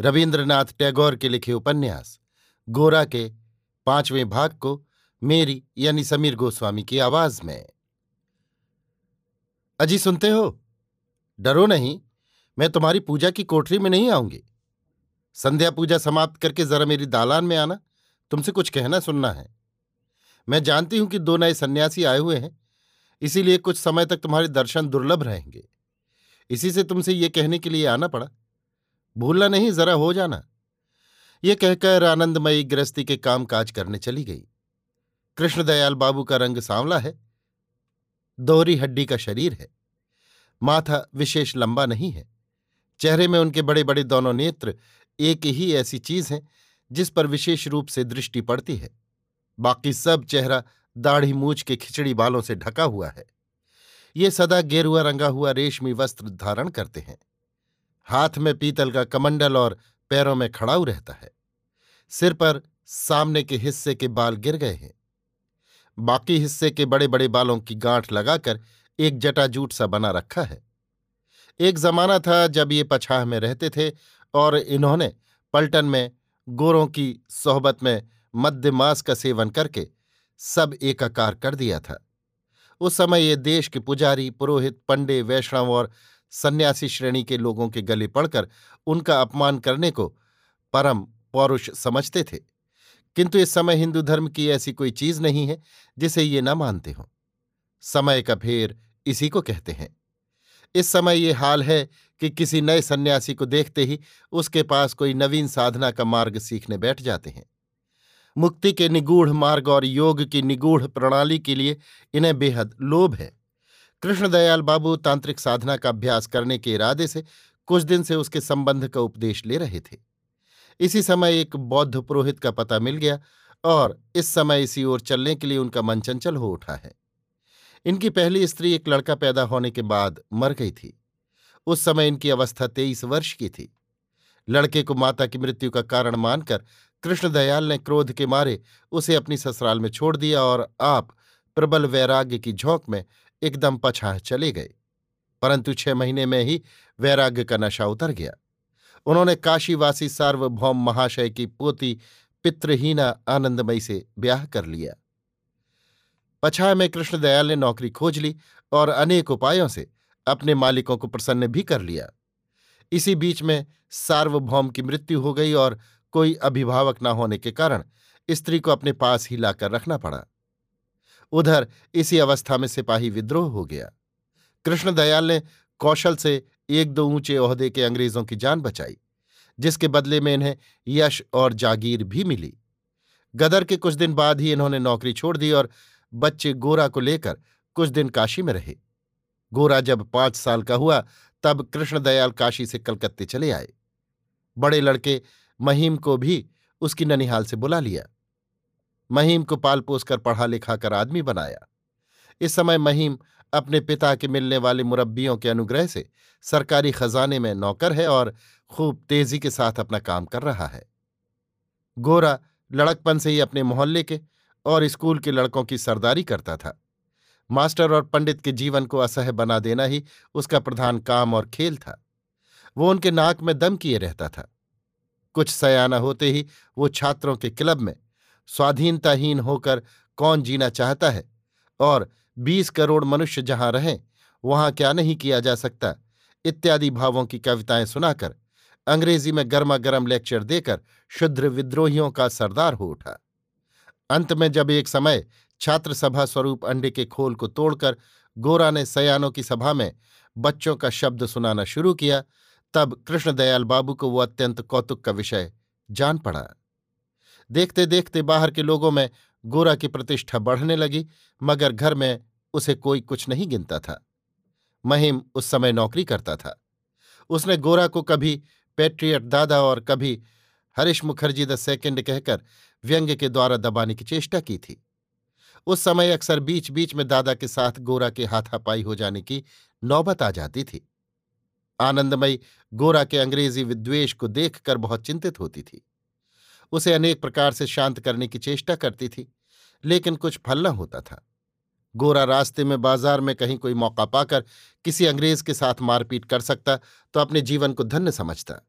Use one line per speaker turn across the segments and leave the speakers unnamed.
रविन्द्रनाथ टैगोर के लिखे उपन्यास, गोरा के पाँचवें भाग को मेरी यानी समीर गोस्वामी की आवाज़ में। अजी, सुनते हो? डरो नहीं, मैं तुम्हारी पूजा की कोठरी में नहीं आऊँगी। संध्या पूजा समाप्त करके जरा मेरी दालान में आना, तुमसे कुछ कहना सुनना है। मैं जानती हूँ कि दो नए सन्यासी आए हुए हैं, इसीलिए कुछ समय तक तुम्हारे दर्शन दुर्लभ रहेंगे। इसी से तुमसे ये कहने के लिए आना पड़ा भूलना नहीं, जरा हो जाना। ये कहकर आनंदमयी गृहस्थी के काम काज करने चली गई। कृष्णदयाल बाबू का रंग सांवला है, दोहरी हड्डी का शरीर है, माथा विशेष लंबा नहीं है। चेहरे में उनके बड़े बड़े दोनों नेत्र एक ही ऐसी चीज़ है, जिस पर विशेष रूप से दृष्टि पड़ती है। बाकी सब चेहरा दाढ़ी मूछ के खिचड़ी बालों से ढका हुआ है। ये सदा गेरुआ रंगा हुआ रेशमी वस्त्र धारण करते हैं। हाथ में पीतल का कमंडल और पैरों में खड़ाऊ रहता है। सिर पर सामने के हिस्से के बाल गिर गए हैं। बाकी हिस्से के बड़े बड़े बालों की गांठ लगाकर एक जटाजूट सा बना रखा है। एक जमाना था जब ये पछाह में रहते थे और इन्होंने पलटन में गोरों की सोहबत में मध्य मास का सेवन करके सब एकाकार कर दिया था। उस समय ये देश के पुजारी, पुरोहित, पंडे, वैष्णव और सन्यासी श्रेणी के लोगों के गले पड़कर उनका अपमान करने को परम पौरुष समझते थे। किंतु इस समय हिंदू धर्म की ऐसी कोई चीज़ नहीं है जिसे ये न मानते हों। समय का फेर इसी को कहते हैं। इस समय ये हाल है कि किसी नए सन्यासी को देखते ही उसके पास कोई नवीन साधना का मार्ग सीखने बैठ जाते हैं। मुक्ति के निगूढ़ मार्ग और योग की निगूढ़ प्रणाली के लिए इन्हें बेहद लोभ है। कृष्णदयाल बाबू तांत्रिक साधना का अभ्यास करने के इरादे से कुछ दिन से उसके संबंध का उपदेश ले रहे थे। इसी समय एक बौद्ध पुरोहित का पता मिल गया और इस समय इसी ओर चलने के लिए उनका मन चंचल हो उठा है। इनकी पहली स्त्री एक लड़का पैदा होने के बाद मर गई थी। उस समय इनकी अवस्था तेईस वर्ष की थी। लड़के को माता की मृत्यु का कारण मानकर कृष्णदयाल ने क्रोध के मारे उसे अपनी ससुराल में छोड़ दिया और आप प्रबल वैराग्य की झोंक में एकदम पछाह चले गए परंतु छह महीने में ही वैराग्य का नशा उतर गया। उन्होंने काशीवासी सार्वभौम महाशय की पोती पितृहीना आनंदमयी से ब्याह कर लिया। पछाह में कृष्णदयाल ने नौकरी खोज ली और अनेक उपायों से अपने मालिकों को प्रसन्न भी कर लिया। इसी बीच में सार्वभौम की मृत्यु हो गई और कोई अभिभावक न होने के कारण स्त्री को अपने पास ही लाकर रखना पड़ा। उधर इसी अवस्था में सिपाही विद्रोह हो गया। कृष्णदयाल ने कौशल से एक दो ऊँचे ओहदे के अंग्रेज़ों की जान बचाई, जिसके बदले में इन्हें यश और जागीर भी मिली। गदर के कुछ दिन बाद ही इन्होंने नौकरी छोड़ दी और बच्चे गोरा को लेकर कुछ दिन काशी में रहे। गोरा जब पाँच साल का हुआ, तब कृष्णदयाल काशी से कलकत्ते चले आए। बड़े लड़के महीम को भी उसकी ननिहाल से बुला लिया। महीम को पाल पोसकर पढ़ा लिखा कर आदमी बनाया। इस समय महीम अपने पिता के मिलने वाले मुरब्बियों के अनुग्रह से सरकारी खजाने में नौकर है और खूब तेज़ी के साथ अपना काम कर रहा है। गोरा लड़कपन से ही अपने मोहल्ले के और स्कूल के लड़कों की सरदारी करता था। मास्टर और पंडित के जीवन को असह्य बना देना ही उसका प्रधान काम और खेल था। वो उनके नाक में दम किए रहता था। कुछ सयाना होते ही वो छात्रों के क्लब में स्वाधीनताहीन होकर कौन जीना चाहता है? और बीस करोड़ मनुष्य जहाँ रहें, वहाँ क्या नहीं किया जा सकता? इत्यादि भावों की कविताएँ सुनाकर, अंग्रेज़ी में गर्मा गर्म लेक्चर देकर शुद्र विद्रोहियों का सरदार हो उठा। अंत में जब एक समय छात्र सभा स्वरूप अंडे के खोल को तोड़कर गोरा ने सयानों की सभा में बच्चों का शब्द सुनाना शुरू किया, तब कृष्णदयाल बाबू को वो अत्यंत कौतुक का विषय जान पड़ा। देखते देखते बाहर के लोगों में गोरा की प्रतिष्ठा बढ़ने लगी, मगर घर में उसे कोई कुछ नहीं गिनता था। महिम उस समय नौकरी करता था। उसने गोरा को कभी पेट्रियट दादा और कभी हरीश मुखर्जी द सेकेंड कहकर व्यंग्य के द्वारा दबाने की चेष्टा की थी। उस समय अक्सर बीच बीच में दादा के साथ गोरा के हाथापाई हो जाने की नौबत आ जाती थी। आनंदमयी गोरा के अंग्रेज़ी विद्वेष को देखकर बहुत चिंतित होती थी। उसे अनेक प्रकार से शांत करने की चेष्टा करती थी, लेकिन कुछ फल न होता था। गोरा रास्ते में बाज़ार में कहीं कोई मौका पाकर किसी अंग्रेज़ के साथ मारपीट कर सकता तो अपने जीवन को धन्य समझता।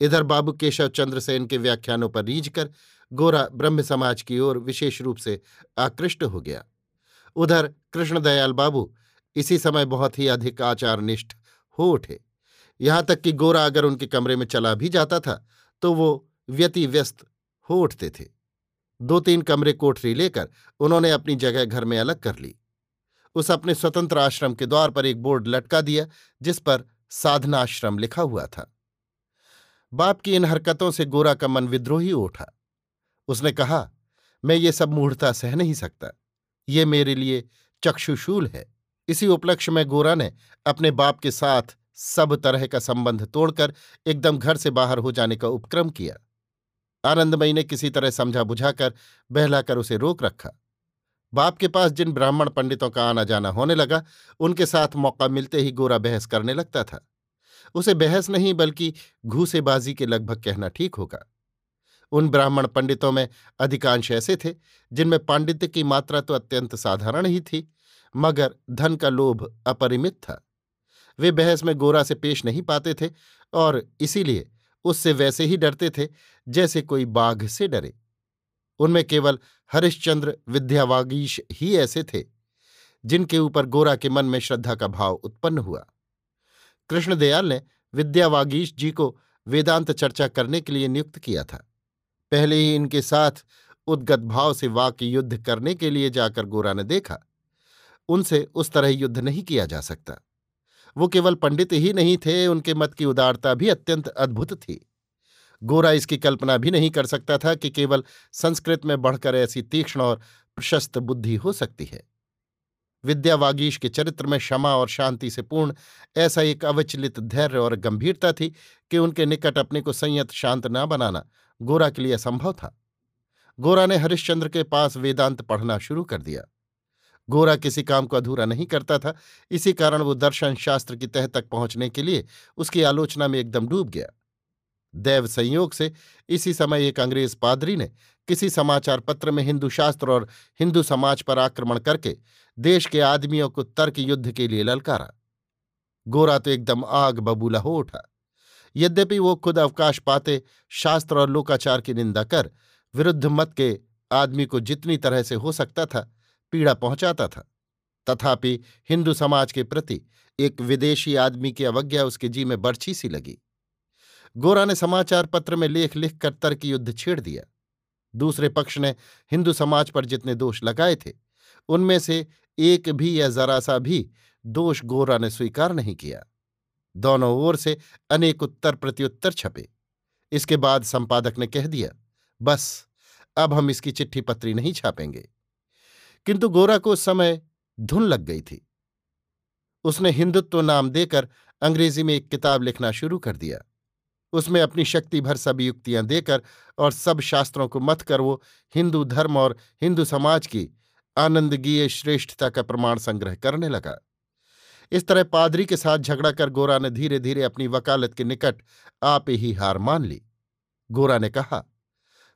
इधर बाबू केशव चंद्र सेन के व्याख्यानों पर रीझ कर गोरा ब्रह्म समाज की ओर विशेष रूप से आकृष्ट हो गया। उधर कृष्णदयाल बाबू इसी समय बहुत ही अधिक आचारनिष्ठ हो उठे। यहाँ तक कि गोरा अगर उनके कमरे में चला भी जाता था तो वो व्यति व्यस्त हो उठते थे। दो तीन कमरे कोठरी लेकर उन्होंने अपनी जगह घर में अलग कर ली। उस अपने स्वतंत्र आश्रम के द्वार पर एक बोर्ड लटका दिया, जिस पर साधनाश्रम लिखा हुआ था। बाप की इन हरकतों से गोरा का मन विद्रोही उठा। उसने कहा, मैं ये सब मूढ़ता सह नहीं सकता। ये मेरे लिए चक्षुशूल है। इसी उपलक्ष्य में गोरा ने अपने बाप के साथ सब तरह का संबंध तोड़कर एकदम घर से बाहर हो जाने का उपक्रम किया। आनंदमयी ने किसी तरह समझा बुझाकर, बहलाकर उसे रोक रखा। बाप के पास जिन ब्राह्मण पंडितों का आना जाना होने लगा, उनके साथ मौका मिलते ही गोरा बहस करने लगता था। उसे बहस नहीं, बल्कि घूसेबाजी के लगभग कहना ठीक होगा। उन ब्राह्मण पंडितों में अधिकांश ऐसे थे, जिनमें पांडित्य की मात्रा तो अत्यंत साधारण ही थी, मगर धन का लोभ अपरिमित था। वे बहस में गोरा से पेश नहीं पाते थे, और इसीलिए उससे वैसे ही डरते थे, जैसे कोई बाघ से डरे। उनमें केवल हरिश्चंद्र, विद्यावागीश ही ऐसे थे, जिनके ऊपर गोरा के मन में श्रद्धा का भाव उत्पन्न हुआ। कृष्णदयाल ने विद्यावागीश जी को वेदांत चर्चा करने के लिए नियुक्त किया था। पहले ही इनके साथ उद्गत भाव से वाक्य युद्ध करने के लिए जाकर गोरा ने देखा। उनसे उस तरह युद्ध नहीं किया जा सकता। वो केवल पंडित ही नहीं थे, उनके मत की उदारता भी अत्यंत अद्भुत थी। गोरा इसकी कल्पना भी नहीं कर सकता था कि केवल संस्कृत में बढ़कर ऐसी तीक्ष्ण और प्रशस्त बुद्धि हो सकती है। विद्या वागीश के चरित्र में क्षमा और शांति से पूर्ण ऐसा एक अविचलित धैर्य और गंभीरता थी कि उनके निकट अपने को संयत शांत न बनाना गोरा के लिए असंभव था। गोरा ने हरिश्चंद्र के पास वेदांत पढ़ना शुरू कर दिया। गोरा किसी काम को अधूरा नहीं करता था। इसी कारण वो दर्शन शास्त्र की तह तक पहुँचने के लिए उसकी आलोचना में एकदम डूब गया। दैव संयोग से इसी समय एक अंग्रेज़ पादरी ने किसी समाचार पत्र में हिंदू शास्त्र और हिंदू समाज पर आक्रमण करके देश के आदमियों को तर्क युद्ध के लिए ललकारा। गोरा तो एकदम आग बबूला हो उठा। यद्यपि वो खुद अवकाश पाते, शास्त्र और लोकाचार की निंदा कर, विरुद्ध मत के आदमी को जितनी तरह से हो सकता था पीड़ा पहुंचाता था। तथापि हिंदू समाज के प्रति एक विदेशी आदमी की अवज्ञा उसके जी में बर्छी सी लगी। गोरा ने समाचार पत्र में लेख लिख कर तर्क युद्ध छेड़ दिया। दूसरे पक्ष ने हिंदू समाज पर जितने दोष लगाए थे, उनमें से एक भी या जरा सा भी दोष गोरा ने स्वीकार नहीं किया। दोनों ओर से अनेक उत्तर प्रत्युत्तर छपे। इसके बाद संपादक ने कह दिया, बस, अब हम इसकी चिट्ठी पत्री नहीं छापेंगे। किंतु गोरा को उस समय धुन लग गई थी। उसने हिंदुत्व नाम देकर अंग्रेज़ी में एक किताब लिखना शुरू कर दिया। उसमें अपनी शक्ति भर सब युक्तियाँ देकर और सब शास्त्रों को मत कर वो हिंदू धर्म और हिंदू समाज की आनंदगीय श्रेष्ठता का प्रमाण संग्रह करने लगा। इस तरह पादरी के साथ झगड़ा कर गोरा ने धीरे धीरे अपनी वकालत के निकट आप ही हार मान ली। गोरा ने कहा,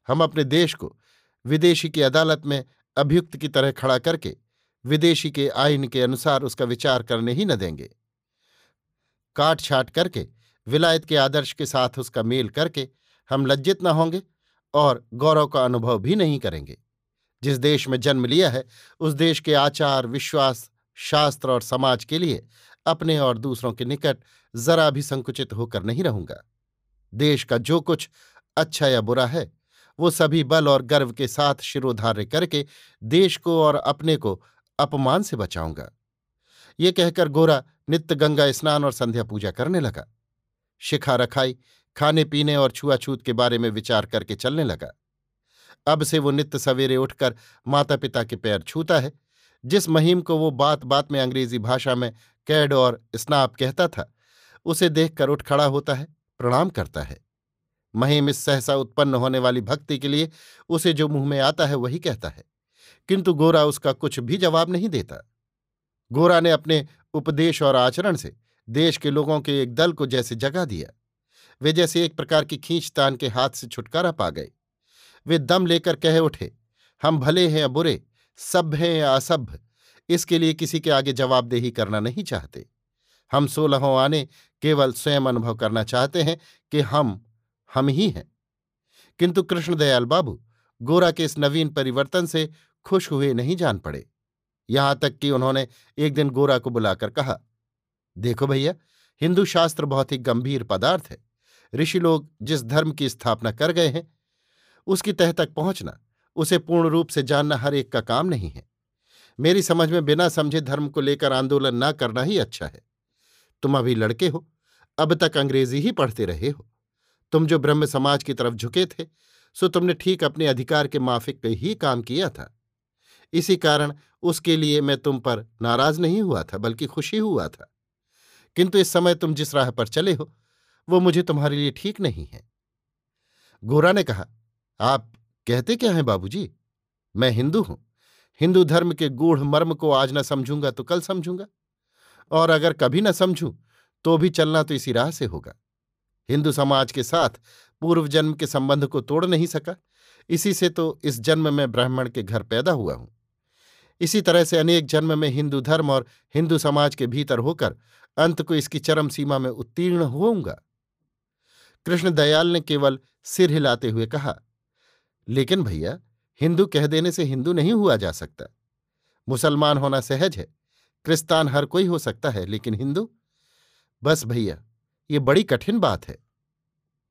हम अपने देश को विदेशी की अदालत में अभियुक्त की तरह खड़ा करके विदेशी के आइन के अनुसार उसका विचार करने ही न देंगे। काट छाट करके विलायत के आदर्श के साथ उसका मेल करके हम लज्जित न होंगे और गौरव का अनुभव भी नहीं करेंगे। जिस देश में जन्म लिया है, उस देश के आचार, विश्वास, शास्त्र और समाज के लिए अपने और दूसरों के निकट जरा भी संकुचित होकर नहीं रहूँगा। देश का जो कुछ अच्छा या बुरा है वो सभी बल और गर्व के साथ शिरोधार्य करके देश को और अपने को अपमान से बचाऊँगा। ये कहकर गोरा नित्य गंगा स्नान और संध्या पूजा करने लगा। शिखा रखाई, खाने पीने और छुआछूत के बारे में विचार करके चलने लगा। अब से वो नित्य सवेरे उठकर माता पिता के पैर छूता है, जिस महीम को वो बात बात में अंग्रेज़ी भाषा में कैड और स्नाप कहता था, उसे देखकर उठ खड़ा होता है, प्रणाम करता है। महिम इस सहसा उत्पन्न होने वाली भक्ति के लिए उसे जो मुँह में आता है वही कहता है। किंतु गोरा उसका कुछ भी जवाब नहीं देता। गोरा ने अपने उपदेश और आचरण से देश के लोगों के एक दल को जैसे जगा दिया। वे जैसे एक प्रकार की खींचतान के हाथ से छुटकारा पा गए। वे दम लेकर कह उठे, हम भले हैं या बुरे सभ्य हैं या असभ्य इसके लिए किसी के आगे जवाबदेही करना नहीं चाहते। हम सोलहों आने केवल स्वयं अनुभव करना चाहते हैं कि हम हम ही हैं। किंतु कृष्णदयाल बाबू गोरा के इस नवीन परिवर्तन से खुश हुए नहीं जान पड़े। यहाँ तक कि उन्होंने एक दिन गोरा को बुलाकर कहा, देखो भैया, हिंदू शास्त्र बहुत ही गंभीर पदार्थ है। ऋषि लोग जिस धर्म की स्थापना कर गए हैं, उसकी तह तक पहुँचना, उसे पूर्ण रूप से जानना हर एक का काम नहीं है। मेरी समझ में बिना समझे धर्म को लेकर आंदोलन न करना ही अच्छा है। तुम अभी लड़के हो, अब तक अंग्रेज़ी ही पढ़ते रहे हो। तुम जो ब्रह्म समाज की तरफ़ झुके थे, सो तुमने ठीक अपने अधिकार के माफिक पे ही काम किया था। इसी कारण उसके लिए मैं तुम पर नाराज़ नहीं हुआ था, बल्कि खुशी हुआ था। किंतु इस समय तुम जिस राह पर चले हो, वो मुझे तुम्हारे लिए ठीक नहीं है। गोरा ने कहा, आप कहते क्या हैं बाबूजी? मैं हिंदू हूँ। हिंदू धर्म के गूढ़ मर्म को आज न समझूँगा तो कल समझूँगा। और अगर कभी न समझूं तो भी चलना तो इसी राह से होगा। हिंदू समाज के साथ पूर्व जन्म के संबंध को तोड़ नहीं सका। इसी से तो इस जन्म में ब्राह्मण के घर पैदा हुआ हूँ। इसी तरह से अनेक जन्म में हिंदू धर्म और हिंदू समाज के भीतर होकर अंत को इसकी चरम सीमा में उत्तीर्ण होऊँगा। कृष्णदयाल ने केवल सिर हिलाते हुए कहा, लेकिन भैया, हिंदू कह देने से हिंदू नहीं हुआ जा सकता। मुसलमान होना सहज है, क्रिस्तान हर कोई हो सकता है, लेकिन हिंदू? बस भैया ये बड़ी कठिन बात है।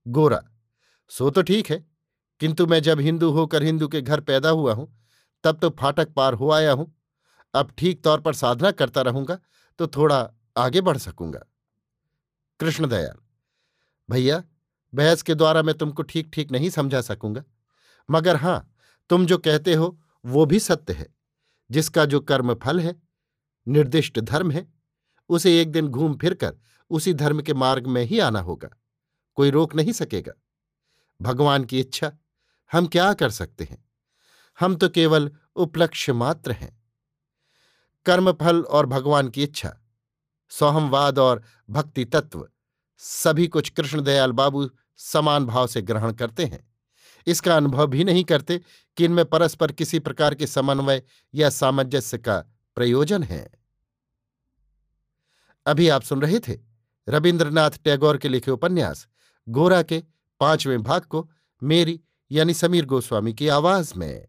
गोरा, सो तो ठीक है, किंतु मैं जब हिंदू होकर हिंदू के घर पैदा हुआ हूँ, तब तो फाटक पार हो आया हूँ। अब ठीक तौर पर साधना करता रहूँगा तो थोड़ा आगे बढ़ सकूँगा। कृष्णदयाल, भैया, बहस के द्वारा मैं तुमको ठीक ठीक नहीं समझा सकूँगा। मगर हाँ, तुम जो कहते हो, वो भी सत्य है। जिसका जो कर्म फल है, निर्दिष्ट धर्म है, उसे एक दिन घूम फिरकर उसी धर्म के मार्ग में ही आना होगा। कोई रोक नहीं सकेगा। भगवान की इच्छा, हम क्या कर सकते हैं? हम तो केवल उपलक्ष्य मात्र हैं। कर्मफल और भगवान की इच्छा, सोहमवाद और भक्ति तत्व, सभी कुछ कृष्णदयाल बाबू समान भाव से ग्रहण करते हैं। इसका अनुभव भी नहीं करते कि इनमें परस्पर किसी प्रकार के समन्वय या सामंजस्य का प्रयोजन है। अभी आप सुन रहे थे रविन्द्रनाथ टैगोर के लिखे उपन्यास, गोरा के पाँचवें भाग को मेरी यानी समीर गोस्वामी की आवाज़ में।